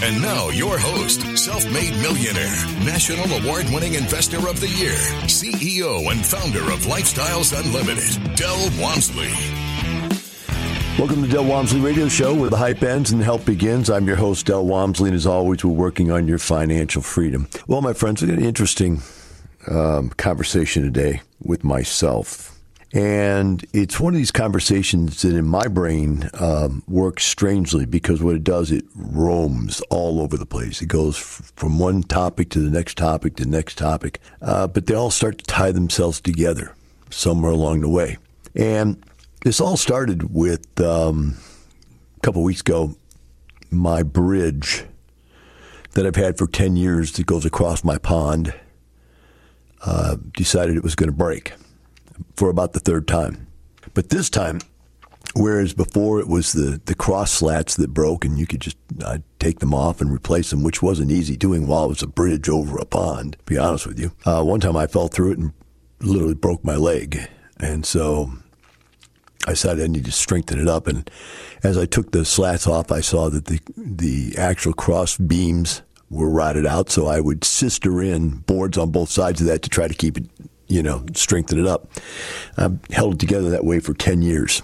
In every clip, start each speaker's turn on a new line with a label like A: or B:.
A: And now, your host, self made millionaire, national award winning investor of the year, CEO and founder of Lifestyles Unlimited, Del Walmsley.
B: Welcome to Del Walmsley Radio Show, where the hype ends and the help begins. I'm your host, Del Walmsley, and as always, we're working on your financial freedom. Well, my friends, we got an interesting um, conversation today with myself. And it's one of these conversations that in my brain um, works strangely because what it does, it roams all over the place. It goes f- from one topic to the next topic to the next topic, uh, but they all start to tie themselves together somewhere along the way. And this all started with um, a couple weeks ago, my bridge that I've had for 10 years that goes across my pond uh, decided it was going to break for about the third time. But this time, whereas before it was the, the cross slats that broke and you could just uh, take them off and replace them, which wasn't easy doing while it was a bridge over a pond, to be honest with you. Uh, one time I fell through it and literally broke my leg. And so I decided I needed to strengthen it up. And as I took the slats off, I saw that the, the actual cross beams were rotted out. So I would sister in boards on both sides of that to try to keep it you know, strengthen it up. I held it together that way for 10 years.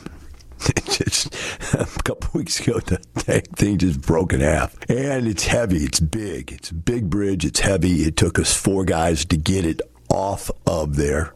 B: just a couple weeks ago, the thing just broke in half. And it's heavy. It's big. It's a big bridge. It's heavy. It took us four guys to get it off of there.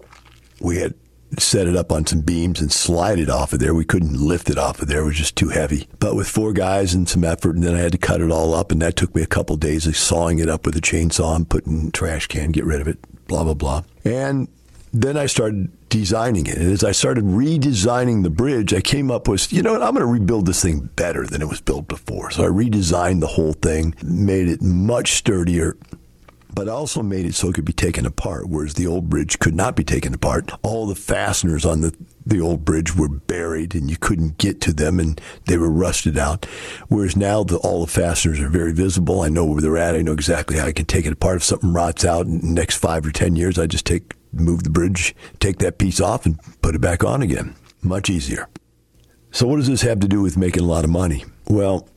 B: We had set it up on some beams and slide it off of there. We couldn't lift it off of there. It was just too heavy. But with four guys and some effort, and then I had to cut it all up, and that took me a couple of days of sawing it up with a chainsaw and putting trash can, get rid of it, blah, blah, blah. And then I started designing it. And as I started redesigning the bridge, I came up with, you know what, I'm going to rebuild this thing better than it was built before. So I redesigned the whole thing, made it much sturdier, but also made it so it could be taken apart, whereas the old bridge could not be taken apart. All the fasteners on the, the old bridge were buried and you couldn't get to them and they were rusted out. Whereas now the, all the fasteners are very visible. I know where they're at. I know exactly how I can take it apart. If something rots out in the next five or 10 years, I just take move the bridge, take that piece off, and put it back on again. Much easier. So, what does this have to do with making a lot of money? Well,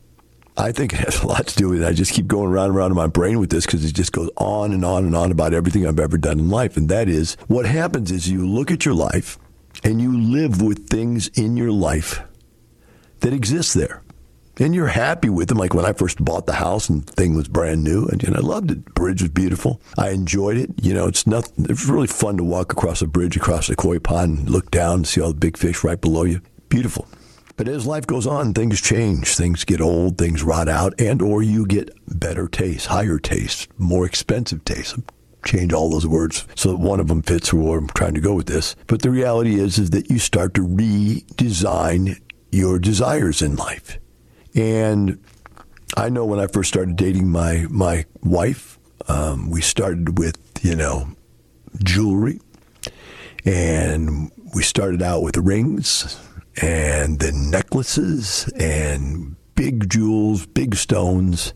B: I think it has a lot to do with it. I just keep going around and around in my brain with this because it just goes on and on and on about everything I've ever done in life. And that is what happens is you look at your life and you live with things in your life that exist there and you're happy with them. Like when I first bought the house and the thing was brand new, and, and I loved it. The bridge was beautiful. I enjoyed it. You know, it's nothing. It's really fun to walk across a bridge across the koi pond and look down and see all the big fish right below you. Beautiful. But as life goes on, things change. Things get old. Things rot out, and or you get better taste, higher taste, more expensive taste change all those words so that one of them fits where I'm trying to go with this. But the reality is, is that you start to redesign your desires in life. And I know when I first started dating my my wife, um, we started with you know jewelry, and we started out with rings, and then necklaces, and big jewels, big stones.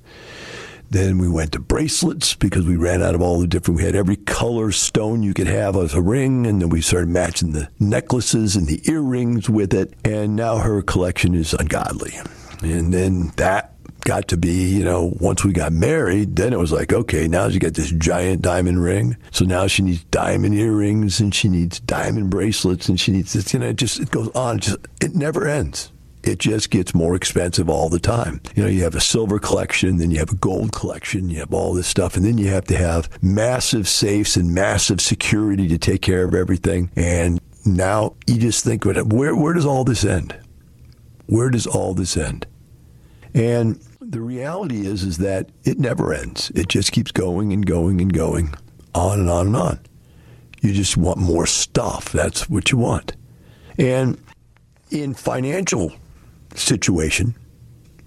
B: Then we went to bracelets because we ran out of all the different. We had every color stone you could have as a ring, and then we started matching the necklaces and the earrings with it. And now her collection is ungodly. And then that got to be, you know, once we got married, then it was like, okay, now she got this giant diamond ring. So now she needs diamond earrings and she needs diamond bracelets and she needs this, you know, it just, it goes on. It, just, it never ends. It just gets more expensive all the time. You know, you have a silver collection, then you have a gold collection, you have all this stuff, and then you have to have massive safes and massive security to take care of everything. And now you just think, where, where does all this end? Where does all this end? And the reality is is that it never ends. It just keeps going and going and going, on and on and on. You just want more stuff. That's what you want. And in financial situation,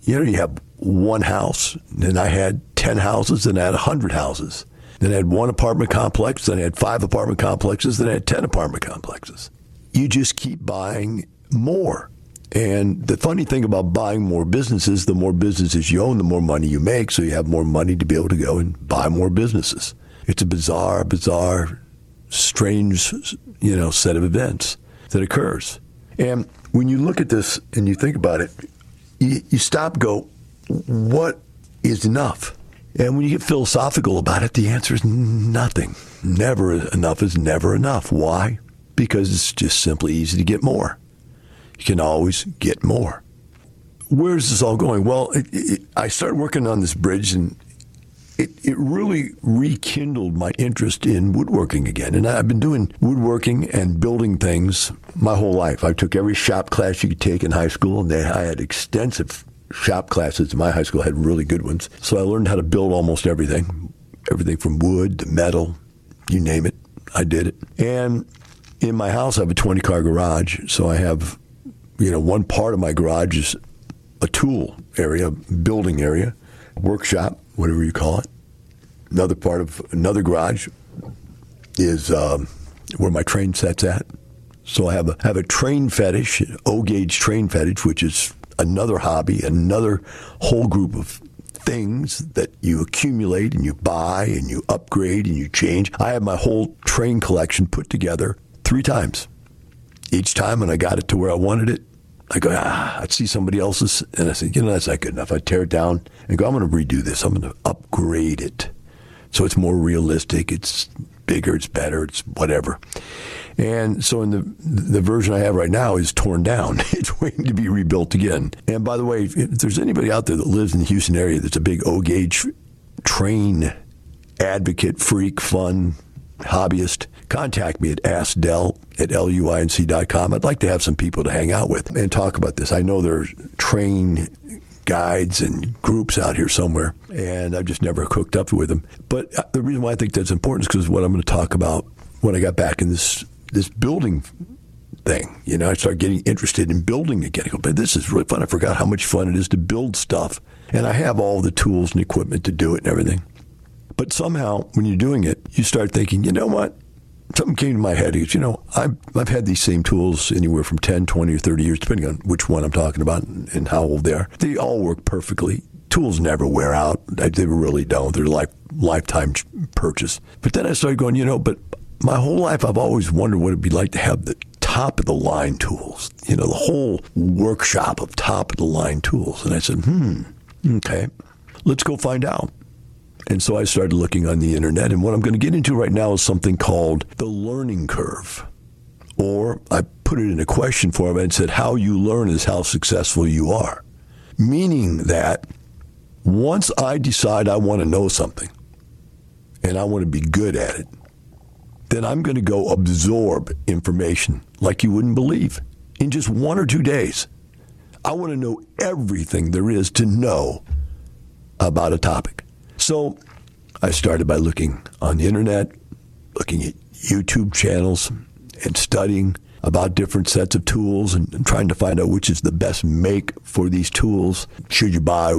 B: you know, you have one house, then I had 10 houses, then I had 100 houses. Then I had one apartment complex, then I had five apartment complexes, then I had 10 apartment complexes. you just keep buying more. And the funny thing about buying more businesses, the more businesses you own, the more money you make. So you have more money to be able to go and buy more businesses. It's a bizarre, bizarre, strange, you know, set of events that occurs. And when you look at this and you think about it, you, you stop, go, what is enough? And when you get philosophical about it, the answer is nothing. Never enough is never enough. Why? Because it's just simply easy to get more. You can always get more. Where's this all going? Well, it, it, I started working on this bridge and it, it really rekindled my interest in woodworking again. And I've been doing woodworking and building things my whole life. I took every shop class you could take in high school, and they, I had extensive shop classes. My high school had really good ones. So I learned how to build almost everything everything from wood to metal, you name it. I did it. And in my house, I have a 20 car garage. So I have, you know, one part of my garage is a tool area, building area, workshop, whatever you call it. Another part of another garage is um, where my train set's at. So I have a have a train fetish, O gauge train fetish, which is another hobby, another whole group of things that you accumulate and you buy and you upgrade and you change. I have my whole train collection put together three times. Each time when I got it to where I wanted it, I go, ah, I'd see somebody else's, and I said, you know, that's not good enough. I tear it down and go, I'm going to redo this. I'm going to upgrade it. So it's more realistic. It's bigger. It's better. It's whatever. And so in the the version I have right now is torn down. It's waiting to be rebuilt again. And by the way, if there's anybody out there that lives in the Houston area that's a big O gauge train advocate, freak, fun, hobbyist, contact me at askdell at luinc.com. I'd like to have some people to hang out with and talk about this. I know there's train guides and groups out here somewhere, and I've just never hooked up with them. But uh, the reason why I think that's important is because what I'm going to talk about when I got back in this this building thing. You know, I started getting interested in building again. I go, but this is really fun. I forgot how much fun it is to build stuff. And I have all the tools and equipment to do it and everything. But somehow, when you're doing it, you start thinking, you know what? Something came to my head. He goes, you know, I've, I've had these same tools anywhere from 10, 20, or 30 years, depending on which one I'm talking about and how old they are. They all work perfectly. Tools never wear out. They really don't. They're like lifetime purchase. But then I started going, you know, but my whole life I've always wondered what it'd be like to have the top of the line tools, you know, the whole workshop of top of the line tools. And I said, hmm, okay, let's go find out. And so I started looking on the internet. And what I'm going to get into right now is something called the learning curve. Or I put it in a question form and said, how you learn is how successful you are. Meaning that once I decide I want to know something and I want to be good at it, then I'm going to go absorb information like you wouldn't believe in just one or two days. I want to know everything there is to know about a topic. So I started by looking on the internet, looking at YouTube channels, and studying about different sets of tools and, and trying to find out which is the best make for these tools. Should you buy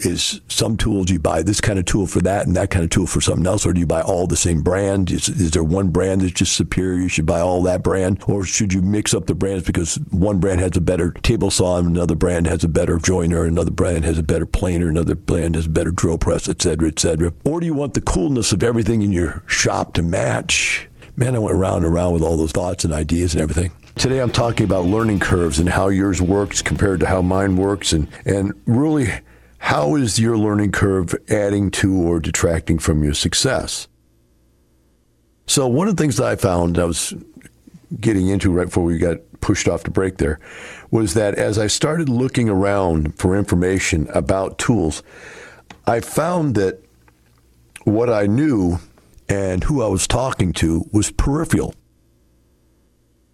B: is some tools you buy this kind of tool for that and that kind of tool for something else, or do you buy all the same brand? Is, is, there one brand that's just superior? You should buy all that brand, or should you mix up the brands because one brand has a better table saw and another brand has a better joiner, another brand has a better planer, another brand has a better drill press, et cetera, et cetera? Or do you want the coolness of everything in your shop to match? Man, I went around and around with all those thoughts and ideas and everything. Today I'm talking about learning curves and how yours works compared to how mine works and, and really how is your learning curve adding to or detracting from your success? So, one of the things that I found I was getting into right before we got pushed off to break there was that as I started looking around for information about tools, I found that what I knew and who I was talking to was peripheral.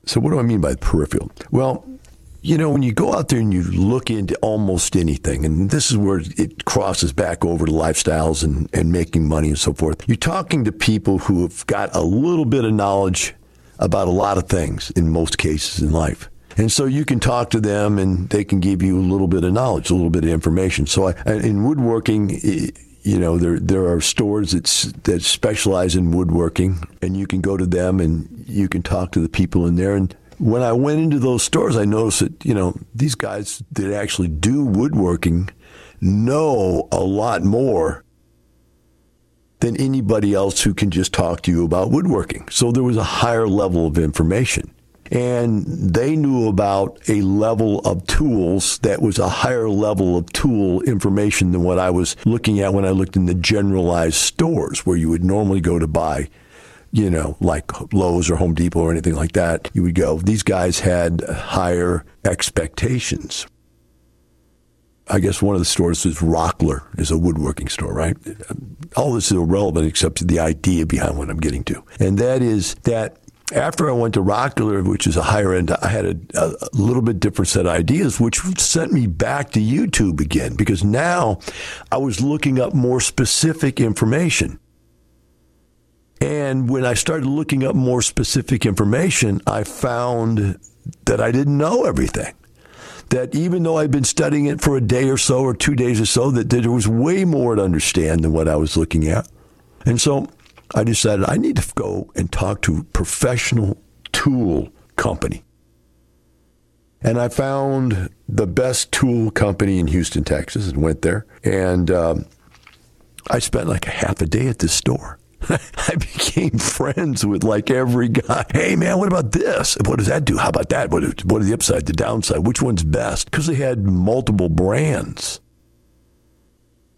B: So, what do I mean by peripheral? Well, you know, when you go out there and you look into almost anything, and this is where it crosses back over to lifestyles and, and making money and so forth, you're talking to people who have got a little bit of knowledge about a lot of things in most cases in life. And so you can talk to them and they can give you a little bit of knowledge, a little bit of information. So I, in woodworking, you know, there there are stores that that specialize in woodworking, and you can go to them and you can talk to the people in there, and when I went into those stores, I noticed that, you know, these guys that actually do woodworking know a lot more than anybody else who can just talk to you about woodworking. So there was a higher level of information. And they knew about a level of tools that was a higher level of tool information than what I was looking at when I looked in the generalized stores where you would normally go to buy you know, like Lowe's or Home Depot or anything like that, you would go, these guys had higher expectations. I guess one of the stores is Rockler, is a woodworking store, right? All this is irrelevant except the idea behind what I'm getting to. And that is that after I went to Rockler, which is a higher end, I had a, a, little bit different set of ideas, which sent me back to YouTube again because now I was looking up more specific information. And when I started looking up more specific information, I found that I didn't know everything. That even though I'd been studying it for a day or so or two days or so, that there was way more to understand than what I was looking at. And so I decided I need to go and talk to a professional tool company. And I found the best tool company in Houston, Texas, and went there. And um, I spent like a half a day at this store. I became friends with like every guy. Hey, man, what about this? What does that do? How about that? What, what are the upside, the downside? Which one's best? Because they had multiple brands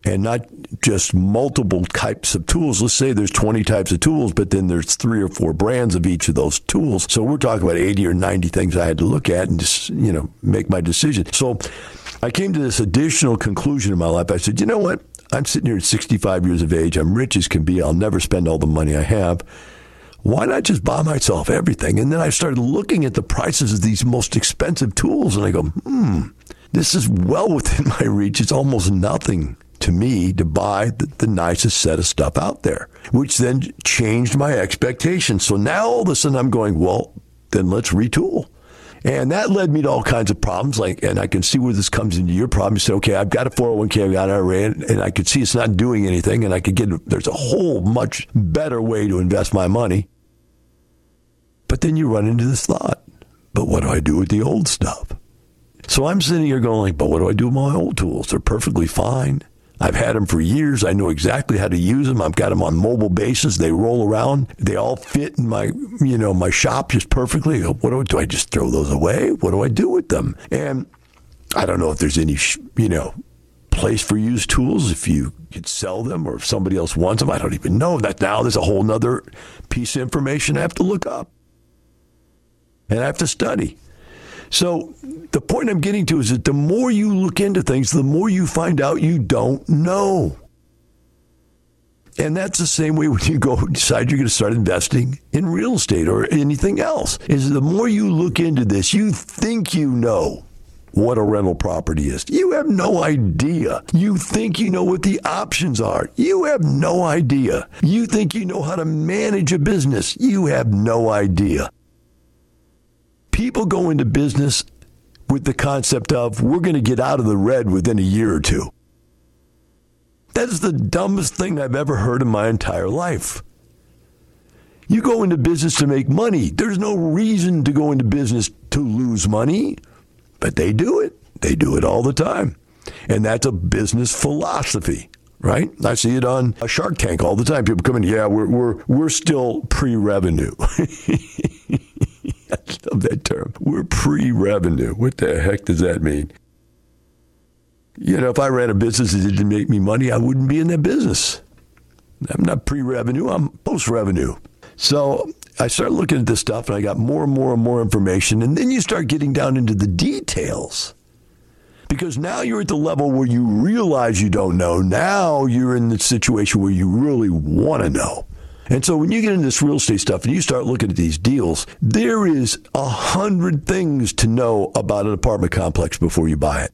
B: and not just multiple types of tools. Let's say there's 20 types of tools, but then there's three or four brands of each of those tools. So we're talking about 80 or 90 things I had to look at and just, you know, make my decision. So I came to this additional conclusion in my life. I said, you know what? I'm sitting here at 65 years of age. I'm rich as can be. I'll never spend all the money I have. Why not just buy myself everything? And then I started looking at the prices of these most expensive tools, and I go, hmm, this is well within my reach. It's almost nothing to me to buy the, the, nicest set of stuff out there, which then changed my expectations. So now all of a sudden I'm going, well, then let's retool. And that led me to all kinds of problems. Like, and I can see where this comes into your problem. You said, okay, I've got a 401k, I've got an IRA, and, I could see it's not doing anything. And I could get, there's a whole much better way to invest my money. But then you run into this thought, but what do I do with the old stuff? So I'm sitting here going but what do I do with my old tools? They're perfectly fine. I've had them for years. I know exactly how to use them. I've got them on mobile bases. They roll around. They all fit in my, you know, my shop just perfectly. What do I do? I just throw those away? What do I do with them? And I don't know if there's any, you know, place for used tools if you could sell them or if somebody else wants them. I don't even know that now. There's a whole other piece of information I have to look up and I have to study. So the point I'm getting to is that the more you look into things, the more you find out you don't know. And that's the same way when you go decide you're going to start investing in real estate or anything else. Is the more you look into this, you think you know what a rental property is. You have no idea. You think you know what the options are. You have no idea. You think you know how to manage a business. You have no idea people go into business with the concept of we're going to get out of the red within a year or two. That is the dumbest thing I've ever heard in my entire life. You go into business to make money. There's no reason to go into business to lose money, but they do it. They do it all the time. And that's a business philosophy, right? I see it on a Shark Tank all the time. People come in, yeah, we're, we're, we're still pre revenue. Love that term. We're pre revenue. What the heck does that mean? You know, if I ran a business that didn't make me money, I wouldn't be in that business. I'm not pre revenue, I'm post revenue. So I started looking at this stuff and I got more and more and more information. And then you start getting down into the details. Because now you're at the level where you realize you don't know. Now you're in the situation where you really want to know. And so when you get into this real estate stuff and you start looking at these deals, there is a hundred things to know about an apartment complex before you buy it.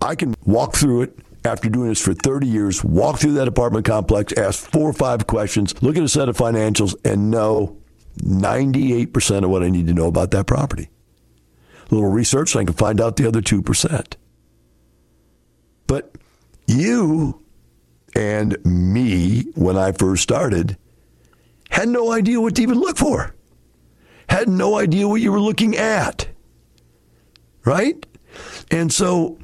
B: I can walk through it after doing this for 30 years, walk through that apartment complex, ask four or five questions, look at a set of financials, and know 98% of what I need to know about that property. A little research, and I can find out the other 2%. But you and me, when I first started, had no idea what to even look for. had no idea what you were looking at. Right? And so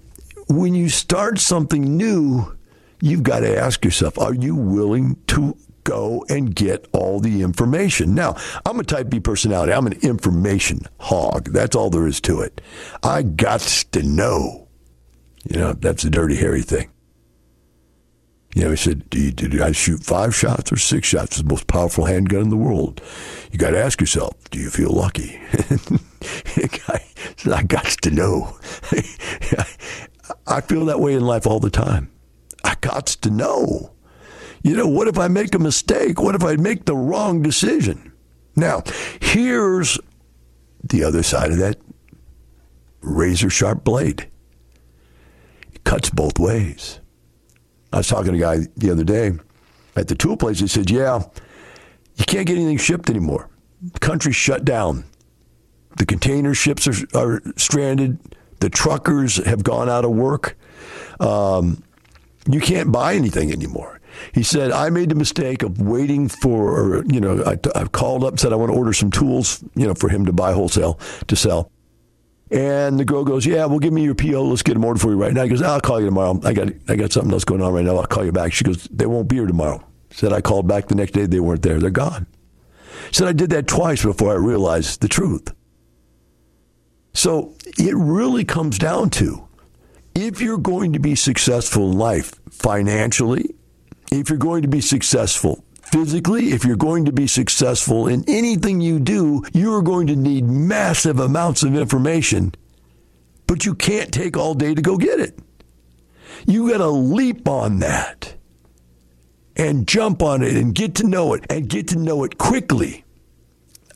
B: when you start something new, you've got to ask yourself, are you willing to go and get all the information? Now, I'm a type B personality. I'm an information hog. That's all there is to it. I got to know. You know, that's a dirty, Harry thing. You know, he said, did I shoot five shots or six shots? It's the most powerful handgun in the world. You got to ask yourself, do you feel lucky? I, I got to know. I feel that way in life all the time. I got to know. You know, what if I make a mistake? What if I make the wrong decision? Now, here's the other side of that razor sharp blade. It cuts both ways. I was talking to a guy the other day at the tool place. He said, Yeah, you can't get anything shipped anymore. The country's shut down. The container ships are, are stranded. The truckers have gone out of work. Um, you can't buy anything anymore. He said, I made the mistake of waiting for, or, you know, I, I called up said I want to order some tools, you know, for him to buy wholesale to sell. And the girl goes, "Yeah, well, give me your PO. Let's get them ordered for you right now." He goes, "I'll call you tomorrow. I got I got something else going on right now. I'll call you back." She goes, "They won't be here tomorrow." Said I called back the next day. They weren't there. They're gone. Said I did that twice before I realized the truth. So it really comes down to if you're going to be successful in life financially, if you're going to be successful physically, if you're going to be successful in anything you do, you're going to need massive amounts of information, but you can't take all day to go get it. You got to leap on that and jump on it and get to know it and get to know it quickly.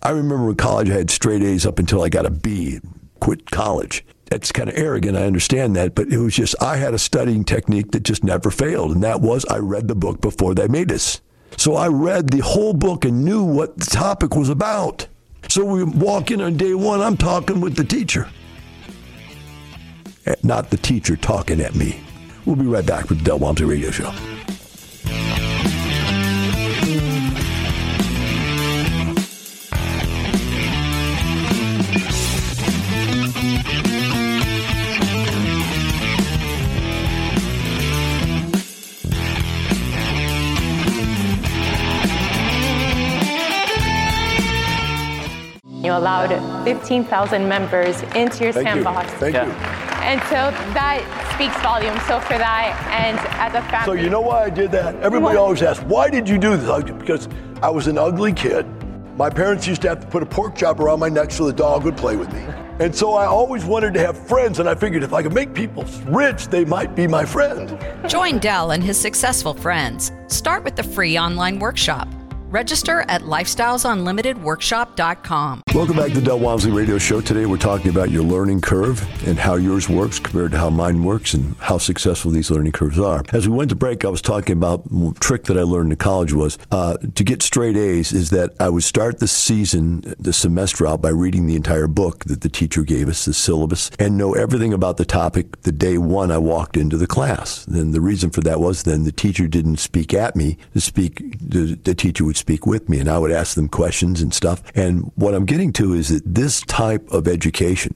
B: I remember in college, I had straight A's up until I got a B, and quit college. That's kind of arrogant. I understand that, but it was just I had a studying technique that just never failed, and that was I read the book before they made us. So I read the whole book and knew what the topic was about. So we walk in on day one, I'm talking with the teacher. Eh, not the teacher talking at me. We'll be right back with the Del Walmsley Radio Show.
C: Allowed 15,000 members into your
B: Thank
C: sandbox.
B: you. Thank you.
C: And so that speaks volumes. So for that, and as a family.
B: So you know why I did that? Everybody
C: Why?
B: always asks, why did you do this? Because I was an ugly kid. My parents used to have to put a pork chop around my neck so the dog would play with me. And so I always wanted to have friends, and I figured if I could make people rich, they might be my friend.
D: Join Del and his successful friends. Start with the free online workshop. Register at lifestylesunlimitedworkshop.com.
B: Welcome back to the Del Walmsley Radio Show. Today we're talking about your learning curve and how yours works compared to how mine works and how successful these learning curves are. As we went to break, I was talking about a trick that I learned in college was uh, to get straight A's is that I would start the season, the semester out by reading the entire book that the teacher gave us, the syllabus, and know everything about the topic the day one I walked into the class. Then the reason for that was then the teacher didn't speak at me, the speak the, the teacher would speak with me and I would ask them questions and stuff. And what I'm getting to is that this type of education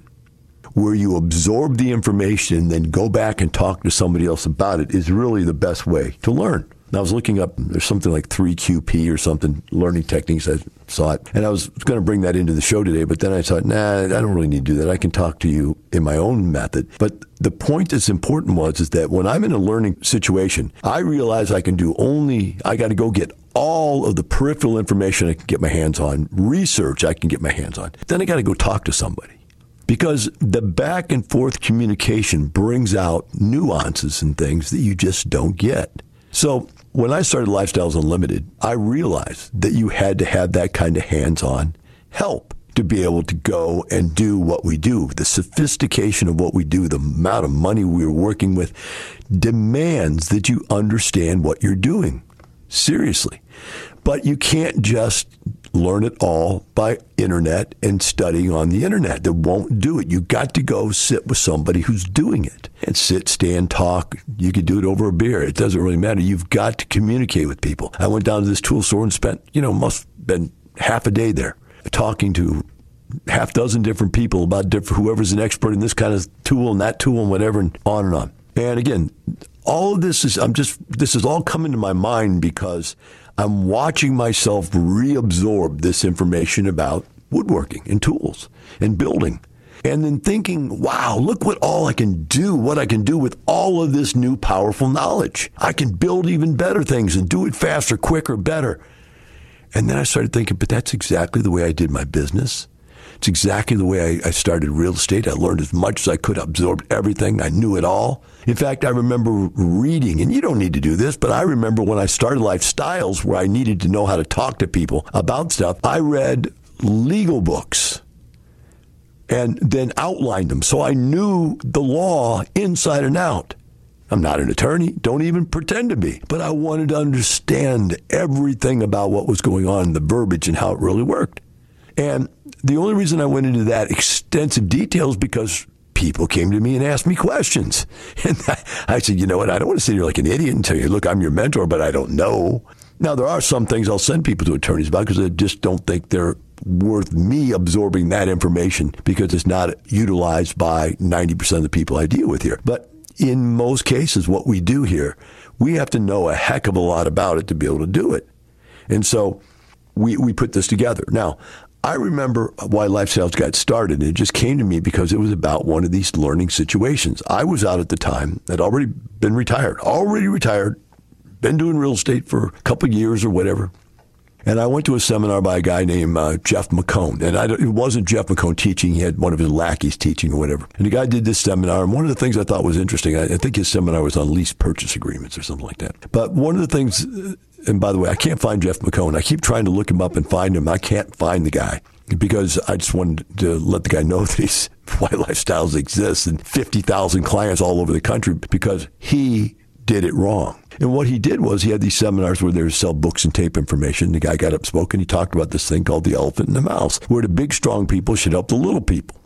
B: where you absorb the information and then go back and talk to somebody else about it is really the best way to learn. I was looking up, there's something like 3QP or something, learning techniques. I saw it. And I was going to bring that into the show today, but then I thought, nah, I don't really need to do that. I can talk to you in my own method. But the point that's important was is that when I'm in a learning situation, I realize I can do only, I got to go get all of the peripheral information I can get my hands on, research I can get my hands on. Then I got to go talk to somebody because the back and forth communication brings out nuances and things that you just don't get. So when I started Lifestyles Unlimited, I realized that you had to have that kind of hands on help to be able to go and do what we do. The sophistication of what we do, the amount of money we're working with demands that you understand what you're doing. Seriously. But you can't just learn it all by internet and studying on the internet. That won't do it. You got to go sit with somebody who's doing it and sit, stand, talk. You could do it over a beer. It doesn't really matter. You've got to communicate with people. I went down to this tool store and spent, you know, must have been half a day there talking to half dozen different people about different, whoever's an expert in this kind of tool and that tool and whatever, and on and on. And again, all of this is, I'm just, this is all coming to my mind because I'm watching myself reabsorb this information about woodworking and tools and building. And then thinking, wow, look what all I can do, what I can do with all of this new powerful knowledge. I can build even better things and do it faster, quicker, better. And then I started thinking, but that's exactly the way I did my business. It's exactly the way I, I, started real estate. I learned as much as I could, absorbed everything. I knew it all. In fact, I remember reading, and you don't need to do this, but I remember when I started Lifestyles where I needed to know how to talk to people about stuff, I read legal books and then outlined them. So I knew the law inside and out. I'm not an attorney, don't even pretend to be, but I wanted to understand everything about what was going on, the verbiage, and how it really worked. And the only reason I went into that extensive detail is because people came to me and asked me questions. And I, I, said, you know what? I don't want to sit here like an idiot and tell you, look, I'm your mentor, but I don't know. Now, there are some things I'll send people to attorneys about because I just don't think they're worth me absorbing that information because it's not utilized by 90% of the people I deal with here. But in most cases, what we do here, we have to know a heck of a lot about it to be able to do it. And so we, we put this together. Now, I remember why Lifestyles got started. It just came to me because it was about one of these learning situations. I was out at the time, had already been retired, already retired, been doing real estate for a couple years or whatever. And I went to a seminar by a guy named uh, Jeff McCone. And I, it wasn't Jeff McCone teaching, he had one of his lackeys teaching or whatever. And the guy did this seminar. And one of the things I thought was interesting, I, I think his seminar was on lease purchase agreements or something like that. But one of the things, and by the way, I can't find Jeff McCone. I keep trying to look him up and find him. I can't find the guy because I just wanted to let the guy know that he's why lifestyles exist and 50,000 clients all over the country because he did it wrong. And what he did was he had these seminars where they would sell books and tape information. The guy got up, spoke, and he talked about this thing called the elephant and the mouse, where the big, strong people should help the little people.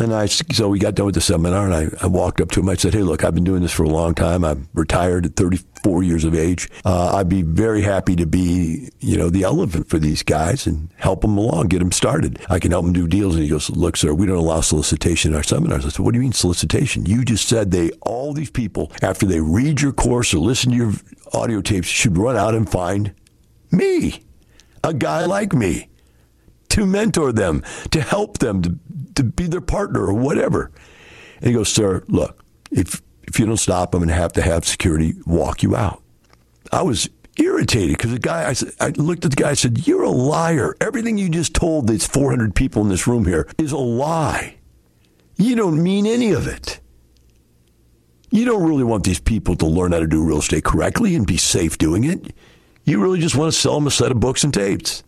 B: And I, so we got done with the seminar, and I, I, walked up to him. I said, "Hey, look, I've been doing this for a long time. I'm retired at 34 years of age. Uh, I'd be very happy to be, you know, the elephant for these guys and help them along, get them started. I can help them do deals." And he goes, "Look, sir, we don't allow solicitation in our seminars." I said, "What do you mean solicitation? You just said they all these people after they read your course or listen to your audio tapes should run out and find me, a guy like me." To mentor them, to help them, to to be their partner or whatever. And he goes, Sir, look, if, if you don't stop, I'm going to have to have security walk you out. I was irritated because the guy, I, said, I looked at the guy, I said, You're a liar. Everything you just told these 400 people in this room here is a lie. You don't mean any of it. You don't really want these people to learn how to do real estate correctly and be safe doing it. You really just want to sell them a set of books and tapes.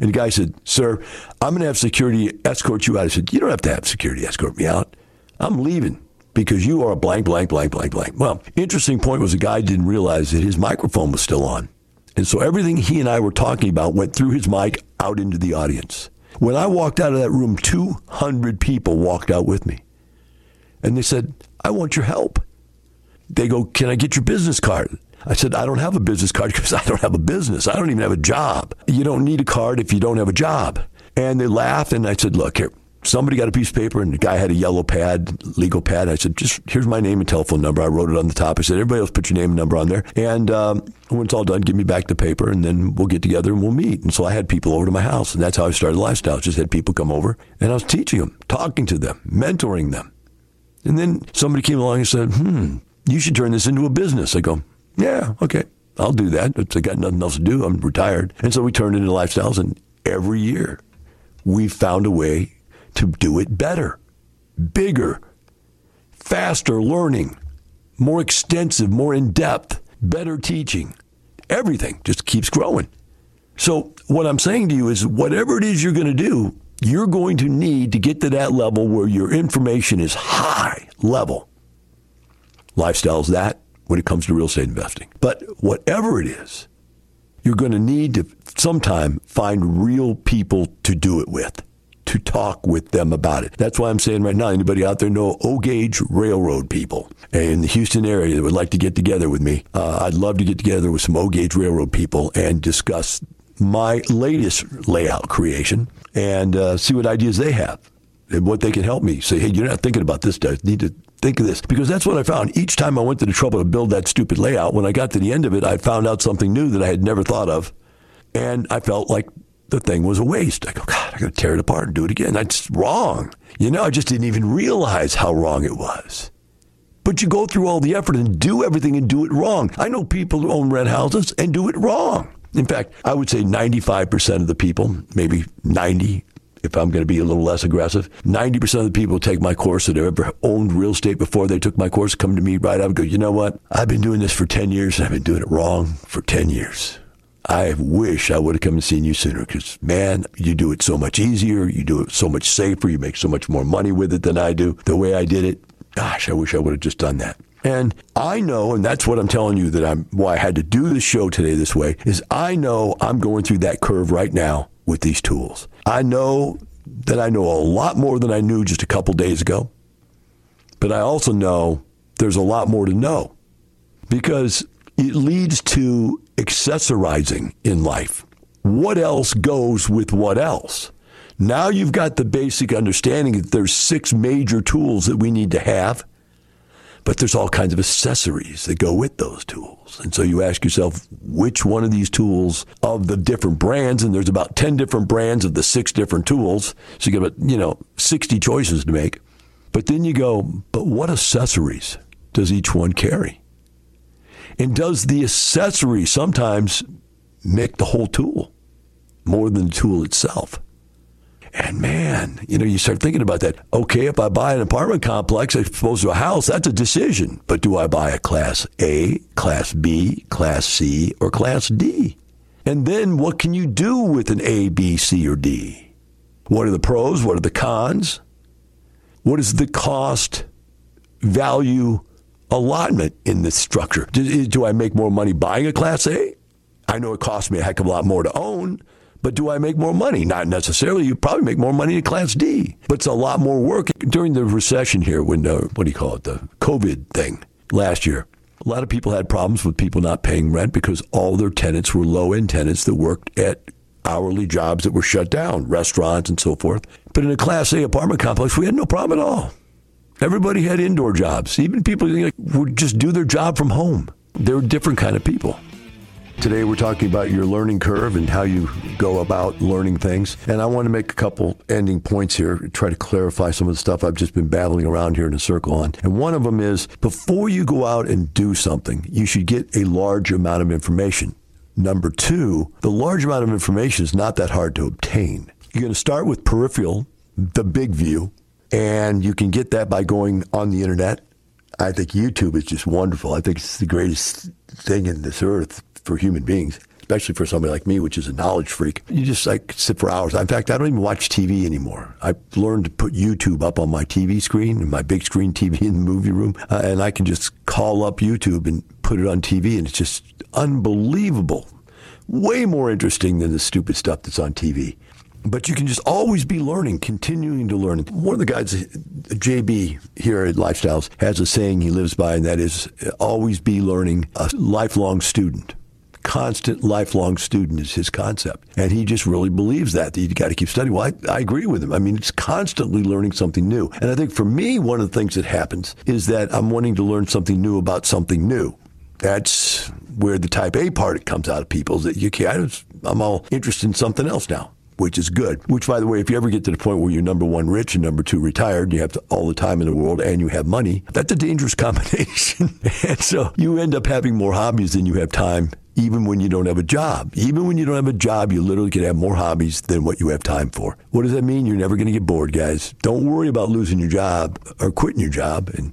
B: And the guy said, Sir, I'm going to have security escort you out. I said, You don't have to have security escort me out. I'm leaving because you are a blank, blank, blank, blank, blank. Well, interesting point was the guy didn't realize that his microphone was still on. And so everything he and I were talking about went through his mic out into the audience. When I walked out of that room, 200 people walked out with me. And they said, I want your help. They go, Can I get your business card? I said, I don't have a business card because I don't have a business. I don't even have a job. You don't need a card if you don't have a job. And they laughed, and I said, Look, here, somebody got a piece of paper, and the guy had a yellow pad, legal pad. I said, Just here's my name and telephone number. I wrote it on the top. I said, Everybody else put your name and number on there. And um, when it's all done, give me back the paper, and then we'll get together and we'll meet. And so I had people over to my house, and that's how I started Lifestyle. Just had people come over, and I was teaching them, talking to them, mentoring them. And then somebody came along and said, Hmm, you should turn this into a business. I go, yeah, okay, I'll do that. I got nothing else to do. I'm retired. And so we turned into lifestyles, and every year we found a way to do it better, bigger, faster learning, more extensive, more in depth, better teaching. Everything just keeps growing. So, what I'm saying to you is whatever it is you're going to do, you're going to need to get to that level where your information is high level. Lifestyle is that when it comes to real estate investing. But whatever it is, you're going to need to sometime find real people to do it with, to talk with them about it. That's why I'm saying right now, anybody out there know O-Gauge Railroad people in the Houston area that would like to get together with me? Uh, I'd love to get together with some O-Gauge Railroad people and discuss my latest layout creation and uh, see what ideas they have and what they can help me. Say, hey, you're not thinking about this, guys. Need to think of this. Because that's what I found. Each time I went to the trouble to build that stupid layout, when I got to the end of it, I found out something new that I had never thought of. And I felt like the thing was a waste. I go, God, I got to tear it apart and do it again. That's wrong. You know, I just didn't even realize how wrong it was. But you go through all the effort and do everything and do it wrong. I know people who own rent houses and do it wrong. In fact, I would say 95% of the people, maybe 90, if I'm going to be a little less aggressive, 90% of the people who take my course that have ever owned real estate before they took my course come to me right up and go, you know what? I've been doing this for 10 years and I've been doing it wrong for 10 years. I wish I would have come and seen you sooner because, man, you do it so much easier. You do it so much safer. You make so much more money with it than I do. The way I did it, gosh, I wish I would have just done that. And I know, and that's what I'm telling you that I'm why I had to do the show today this way, is I know I'm going through that curve right now with these tools. I know that I know a lot more than I knew just a couple days ago. But I also know there's a lot more to know because it leads to accessorizing in life. What else goes with what else? Now you've got the basic understanding that there's six major tools that we need to have, but there's all kinds of accessories that go with those tools. And so you ask yourself, which one of these tools of the different brands, and there's about 10 different brands of the six different tools, so you got, you know, 60 choices to make. But then you go, but what accessories does each one carry? And does the accessory sometimes make the whole tool more than the tool itself? And man, you know, you start thinking about that. Okay, if I buy an apartment complex as opposed to a house, that's a decision. But do I buy a class A, class B, class C, or class D? And then what can you do with an A, B, C, or D? What are the pros? What are the cons? What is the cost value allotment in this structure? Do, do I make more money buying a class A? I know it costs me a heck of a lot more to own, but do I make more money? Not necessarily. You probably make more money in Class D, but it's a lot more work. During the recession here, when, what do you call it, the COVID thing last year, a lot of people had problems with people not paying rent because all their tenants were low end tenants that worked at hourly jobs that were shut down, restaurants and so forth. But in a Class A apartment complex, we had no problem at all. Everybody had indoor jobs. Even people would just do their job from home. They were different kind of people. Today we're talking about your learning curve and how you go about learning things. And I want to make a couple ending points here, try to clarify some of the stuff I've just been battling around here in a circle on. And one of them is before you go out and do something, you should get a large amount of information. Number two, the large amount of information is not that hard to obtain. You're going to start with peripheral, the big view, and you can get that by going on the internet. I think YouTube is just wonderful. I think it's the greatest thing in this earth for human beings, especially for somebody like me, which is a knowledge freak. You just like sit for hours. In fact, I don't even watch TV anymore. I've learned to put YouTube up on my TV screen, my big screen TV in the movie room, uh, and I can just call up YouTube and put it on TV, and it's just unbelievable. Way more interesting than the stupid stuff that's on TV but you can just always be learning, continuing to learn. One of the guys, JB here at Lifestyles, has a saying he lives by, and that is always be learning, a lifelong student constant lifelong student is his concept. And he just really believes that, that you got to keep studying. Well, I, I, agree with him. I mean, it's constantly learning something new. And I think for me, one of the things that happens is that I'm wanting to learn something new about something new. That's where the type A part comes out of people is that you can't, I'm all interested in something else now which is good. Which, by the way, if you ever get to the point where you're number one rich and number two retired, you have to, all the time in the world and you have money, that's a dangerous combination. and so you end up having more hobbies than you have time even when you don't have a job. Even when you don't have a job, you literally can have more hobbies than what you have time for. What does that mean? You're never going to get bored, guys. Don't worry about losing your job or quitting your job and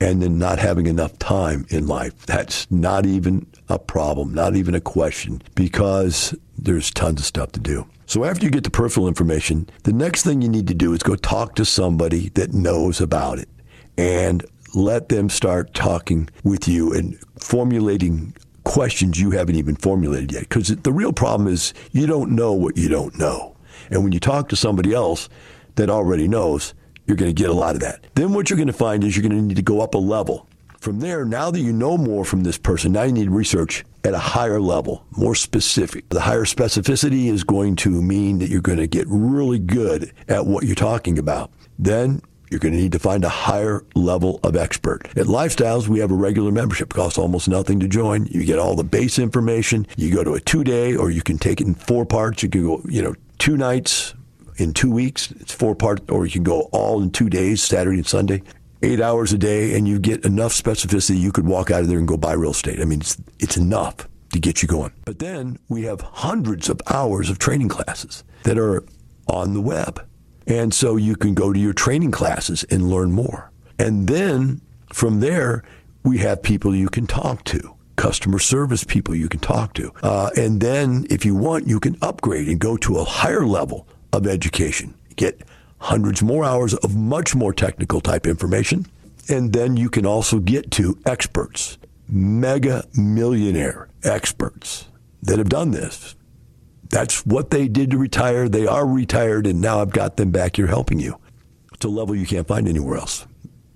B: and then not having enough time in life. That's not even a problem, not even a question because there's tons of stuff to do. So after you get the peripheral information, the next thing you need to do is go talk to somebody that knows about it and let them start talking with you and formulating questions you haven't even formulated yet. Because the real problem is you don't know what you don't know. And when you talk to somebody else that already knows, you're going to get a lot of that. Then what you're going to find is you're going to need to go up a level. From there, now that you know more from this person, now you need research at a higher level, more specific. The higher specificity is going to mean that you're going to get really good at what you're talking about. Then you're going to need to find a higher level of expert. At Lifestyles, we have a regular membership. It costs almost nothing to join. You get all the base information. You go to a two day, or you can take it in four parts. You can go, you know, two nights in two weeks. It's four parts, or you can go all in two days, Saturday and Sunday eight hours a day and you get enough specificity you could walk out of there and go buy real estate. I mean, it's, it's enough to get you going. But then we have hundreds of hours of training classes that are on the web. And so you can go to your training classes and learn more. And then from there, we have people you can talk to, customer service people you can talk to. Uh, and then if you want, you can upgrade and go to a higher level of education. Get hundreds more hours of much more technical type information. And then you can also get to experts, mega millionaire experts that have done this. That's what they did to retire. They are retired, and now I've got them back here helping you. It's a level you can't find anywhere else.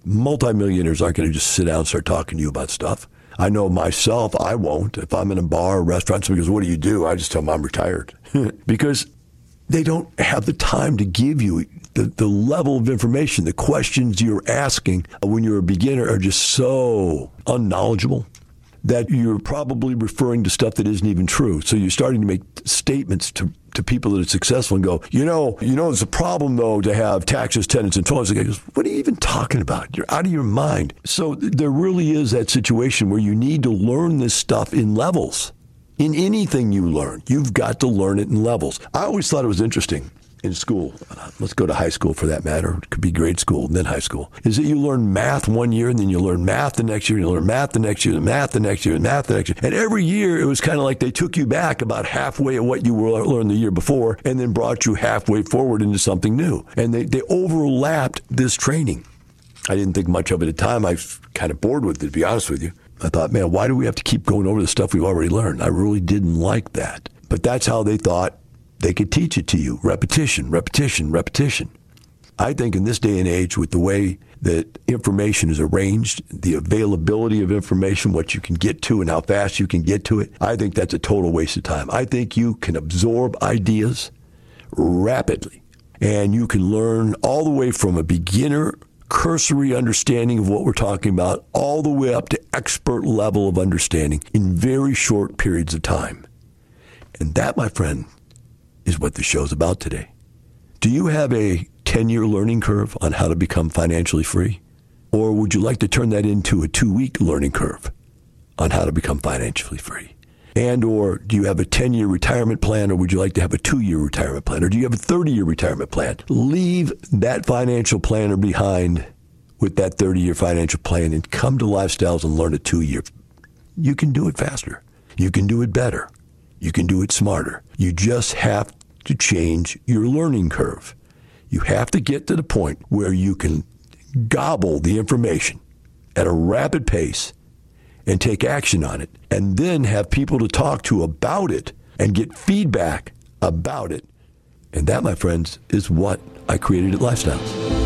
B: Multimillionaires aren't going to just sit down and start talking to you about stuff. I know myself, I won't. If I'm in a bar or restaurant, somebody goes, What do you do? I just tell them I'm retired. because they don't have the time to give you the, the level of information, the questions you're asking when you're a beginner are just so unknowledgeable that you're probably referring to stuff that isn't even true. So you're starting to make statements to, to people that are successful and go, you know, you know, it's a problem though to have taxes, tenants, and toilets. Goes, what are you even talking about? You're out of your mind. So there really is that situation where you need to learn this stuff in levels. In anything you learn, you've got to learn it in levels. I always thought it was interesting in school, uh, let's go to high school for that matter, it could be grade school and then high school, is that you learn math one year and then you learn math the next year, and you learn math the next year, and math the next year, and math the next year. And every year it was kind of like they took you back about halfway of what you learned the year before and then brought you halfway forward into something new. And they, they overlapped this training. I didn't think much of it at the time. I was kind of bored with it, to be honest with you. I thought, man, why do we have to keep going over the stuff we've already learned? I really didn't like that. But that's how they thought they could teach it to you. Repetition, repetition, repetition. I think in this day and age, with the way that information is arranged, the availability of information, what you can get to and how fast you can get to it, I think that's a total waste of time. I think you can absorb ideas rapidly and you can learn all the way from a beginner cursory understanding of what we're talking about all the way up to expert level of understanding in very short periods of time. And that, my friend, is what the show's about today. Do you have a 10 year learning curve on how to become financially free? Or would you like to turn that into a two week learning curve on how to become financially free? And or do you have a 10 year retirement plan or would you like to have a two year retirement plan? Or do you have a 30 year retirement plan? Leave that financial planner behind with that 30 year financial plan and come to Lifestyles and learn a two year. You can do it faster. You can do it better. You can do it smarter. You just have to change your learning curve. You have to get to the point where you can gobble the information at a rapid pace and take action on it, and then have people to talk to about it and get feedback about it. And that, my friends, is what I created at Lifestyles.